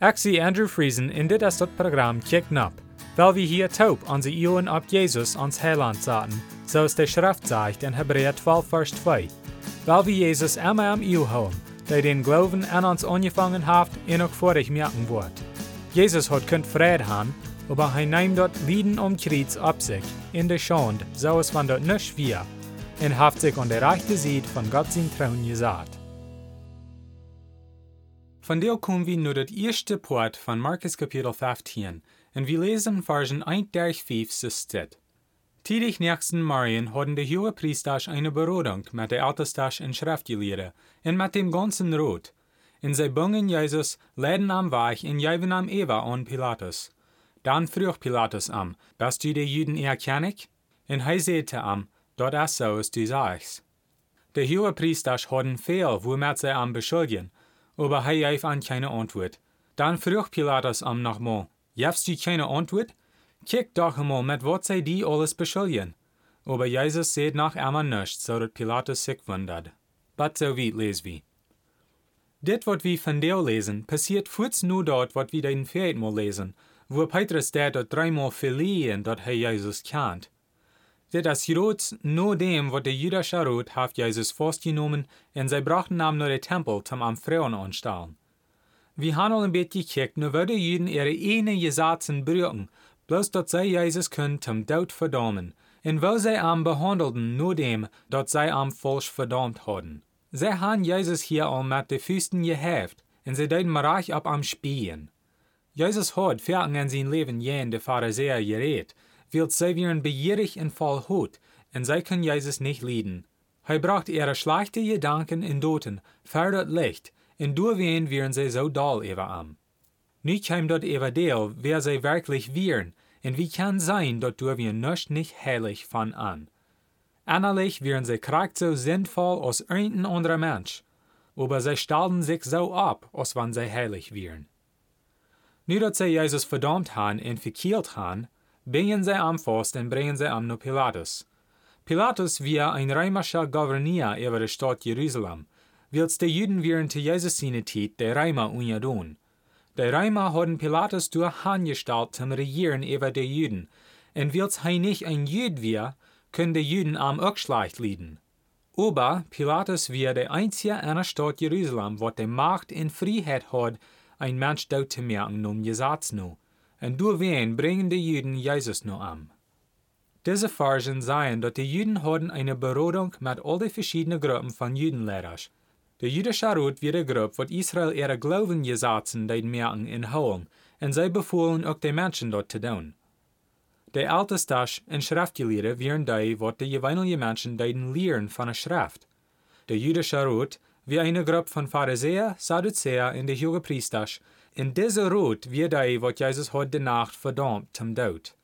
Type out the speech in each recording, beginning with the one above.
Zie Andrew Friesen in dit is dat programma Kick Nap, weil wir hier taub onze Ioen op Jesus ons Heiland zaten, zoals de Schrift zegt in Hebräer 12 vers 2. Weil wir Jesus immer am Iu houden, der den Glauben an uns angefangen hat en ook vorig merken wordt. Jesus hat kunt vrede haben, aber hij neemt dort Lieden um Kreuz ab sich, in der Schande, so es van dort nicht wir, und haft sich an der rechte Seite von Gott sein Trauen gesagt. Von der kommen wir nur das erste Part von Markus Kapitel 15, und wir lesen Versen 1 durch 5 so steht. Tidig nächsten Morgen hatten die hohe Priester eine Beratung mit der Ältesten und Schriftgelehrten und mit dem ganzen Rot. Und sie bungen Jesus, leiden am Weg und geben am Eva an Pilatus. Dann frug Pilatus am, bist du die Juden erkennig? Und er sagte am, dort ist so, as du sagst. Die hohe Priester hatten viel, womit sie am beschuldigen, aber er gab an keine Antwort. Dann frug Pilatus am nochmal, Jefst du keine Antwort? Kick doch einmal, mit was sie die alles beschuldigen. Aber Jesus sagt nach einmal nichts, so dass Pilatus sich wundert. But so weit lesen wir. Dit, wat wir von der lesen, passiert kurz nur dort, wat wir den vierten Mal lesen, wo Petrus der dort dreimal verliehen, dort er Jesus kennt. Groß nur dem, wat der jüdische Rot hat Jesus festgenommen, und sie brachten ihm nach den Tempel zum am. Wir haben al ein bisschen gekickt, nur würden Juden ihre eine Gesetzen brüchen, bloß dort sie Jesus können zum Tod verdammen, und wo sie am behandelten nur dem, dort sie am falsch verdammt hatten. Sie haben Jesus hier al mit den Füßen geheft, und sie deuten reich ab am Spielen. Jesus hat fertig in sein Leben jen de Pharisäer geredet, weil sie wären begierig und voll Hut, und sie können Jesus nicht leiden. Er bracht ihre schlechten Gedanken in Doten, das Licht, und durchwehen wären sie so doll über am. Nicht kam dort über der, wer sie wirklich wären, und wie kann sein, dort durch wir nicht nicht heilig von an. Annerlich wären sie kracht so sinnvoll als irgendein anderer Mensch, aber sie stellten sich so ab, als wenn sie heilig wären. Nu dat sie Jesus verdammt han und verkehrt han, bringen sie am Fast und bringen sie am no Pilatus. Pilatus war ein römischer Gouverneur über die Stadt Jerusalem, wils die Juden wären zu Jesus Zeit der Römer unjadon. Die Römer hatten Pilatus durch angestellt zum Regieren über die Juden, und wils er nicht ein Jud war, können die Juden am auch schlecht leiden. Aber Pilatus war der einzige in der Stadt Jerusalem, wo die Macht und Freiheit hat, ein Mensch dort zu merken um Gesetz nu. Und durch wen bringen die Juden Jesus nu am. Diese Versen sagen, dass die Juden hatten eine Beratung mit all den verschiedenen Gruppen von Judenlehrern. Der jüdische Rat wird die Gruppe, wo Israel ihre Glaubengesetzen dort merken in holen, und sie befohlen auch die Menschen dort zu tun. Die Ältesten und Schriftgelehrten wären die, wo die gewöhnlichen Menschen dort lehren von der Schrift. Der jüdische Rat wie eine Gruppe von Pharisäer, Sadduzäer und die hohen Priester. In dieser Rot wie die, was Jesus heute Nacht verdammt zum Tod.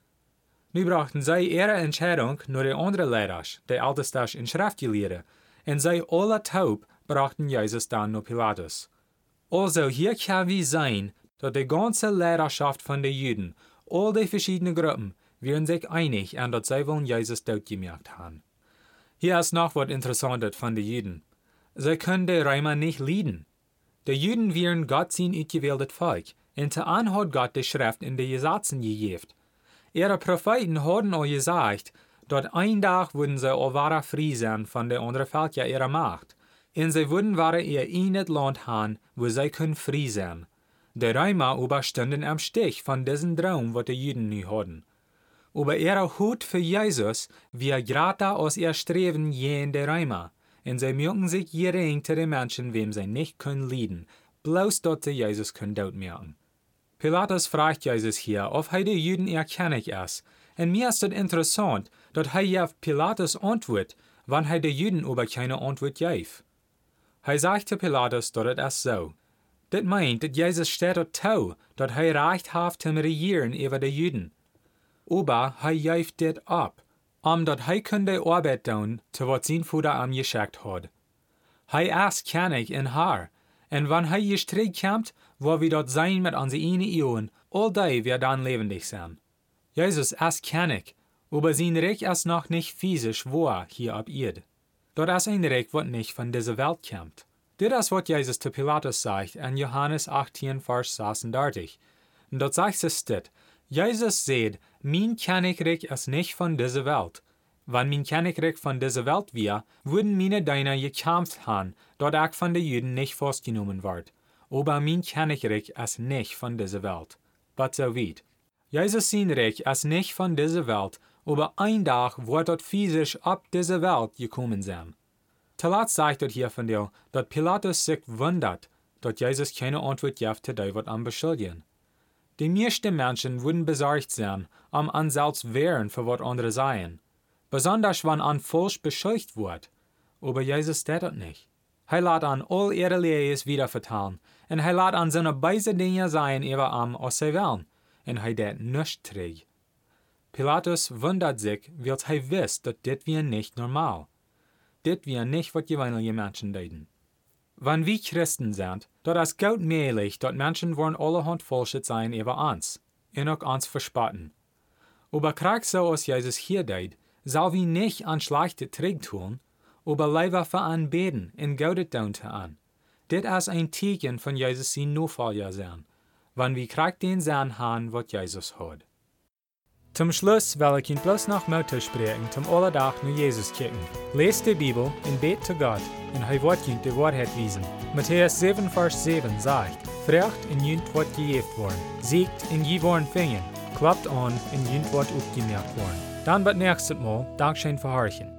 Nu brachten sie ihre Entscheidung nur die anderen Lehrer, die Ältesten und Schriftgelehrten, und sie alle taub brachten Jesus dann nur Pilatus. Also hier kann wie sein, dass die ganze Lehrerschaft von den Juden, all die verschiedenen Gruppen, wären sich einig an dass sie wollen Jesus tot gemerkt haben. Hier ist noch was Interessantes von den Juden. Sie können die Römer nicht leiden. Die Juden wären Gott sein ausgewähltes Volk, und zu an hat Gott die Schrift in die Gesetzen gegeben. Ihre Propheten hatten auch gesagt, dass ein Tag würden sie allwahre frei sein von den anderen Völkern ihrer Macht, und sie würden wahre ihr eigenes Land haben, wo sie können frei sein. Die Römer überstanden am Stich von diesem Traum, was die Juden nie hatten. Aber ihre Hut für Jesus wir gerade aus ihr Streben jen der Römer und sie merken sich zu den Menschen, wem sie nicht können leiden, bloß dort sie Jesus können dort merken. Pilatus fragt Jesus hier, ob er die Juden erkennig ist, und mir ist es interessant, dass er ja Pilatus antwortet, wann er die Juden aber keine Antwort gibt. Er sagt zu Pilatus, dass es so. Das meint, dass Jesus steht dort tau, dass er Recht hat zum Regieren über die Juden. Aber er gibt das ab dat hij kun de arbeid doen te wat zijn vader am geschickt had. Hij is kennig in haar, en wann hij je strijd komt, wo wir dort sein mit onze ene Ionen, all die wir dann lebendig sein. Jesus ist kennig, aber sein Reich ist noch nicht physisch wahr hier ab Erde. Dort ist ein Reich, was nicht von dieser Welt kommt. Dit is wat Jezus te Pilatus sagt in Johannes 18, Vers 36. Und dort sagt es dit, Jesus sagt, mein Königreich ist nicht von dieser Welt. Wenn mein Königreich von dieser Welt wäre, würden meine Diener gekämpft haben, dort auch von den Juden nicht festgenommen wird. Aber mein Königreich ist nicht von dieser Welt. Was so weit. Jesus sein Reich ist nicht von dieser Welt, aber ein Tag wird dort physisch ab dieser Welt gekommen sein. Talat sagt dort hier von dir, dass Pilatus sich wundert, dass Jesus keine Antwort gibt dem, was am beschuldigen. Die meisten Menschen würden besorgt sein, am an selbst wehren für was andere seien. Besonders wenn an falsch beschuldigt wird. Aber Jesus tut das nicht. Er lässt an all ihre Lehres wieder vertalen, und er lässt an seine beise Dinge sein über am, sie wollen, und er det nicht trägt. Pilatus wundert sich, weil er wisst, dass dit wir nicht normal dit wir nicht, was gewöhnliche Menschen deuten. Wenn wir Christen sind, dort ist gut möglich, dass Menschen wollen allerhand Falsches sein über uns, und auch uns verspotten. Aber krieg so, als Jesus hier deut, soll wir nicht an schlechte Träg tun, aber lieber für an beten und tun an. Dit ist ein Zeichen von Jesus Nachfolger sein, wenn wir krieg den sein haben, was Jesus hat. Zum Schluss will ich Ihnen bloß noch Mutter sprechen, zum Allerdach nur Jesus kicken. Lest die Bibel und bet zu Gott, und er wird Ihnen die Wahrheit wiesen. Matthäus 7, Vers 7 sagt, Frecht in jünt wird gejeft worden, siegt in je worden fingen, klappt an in jünt wird aufgemerkt worden. Dann wird nächstes Mal Dankeschön verharchen.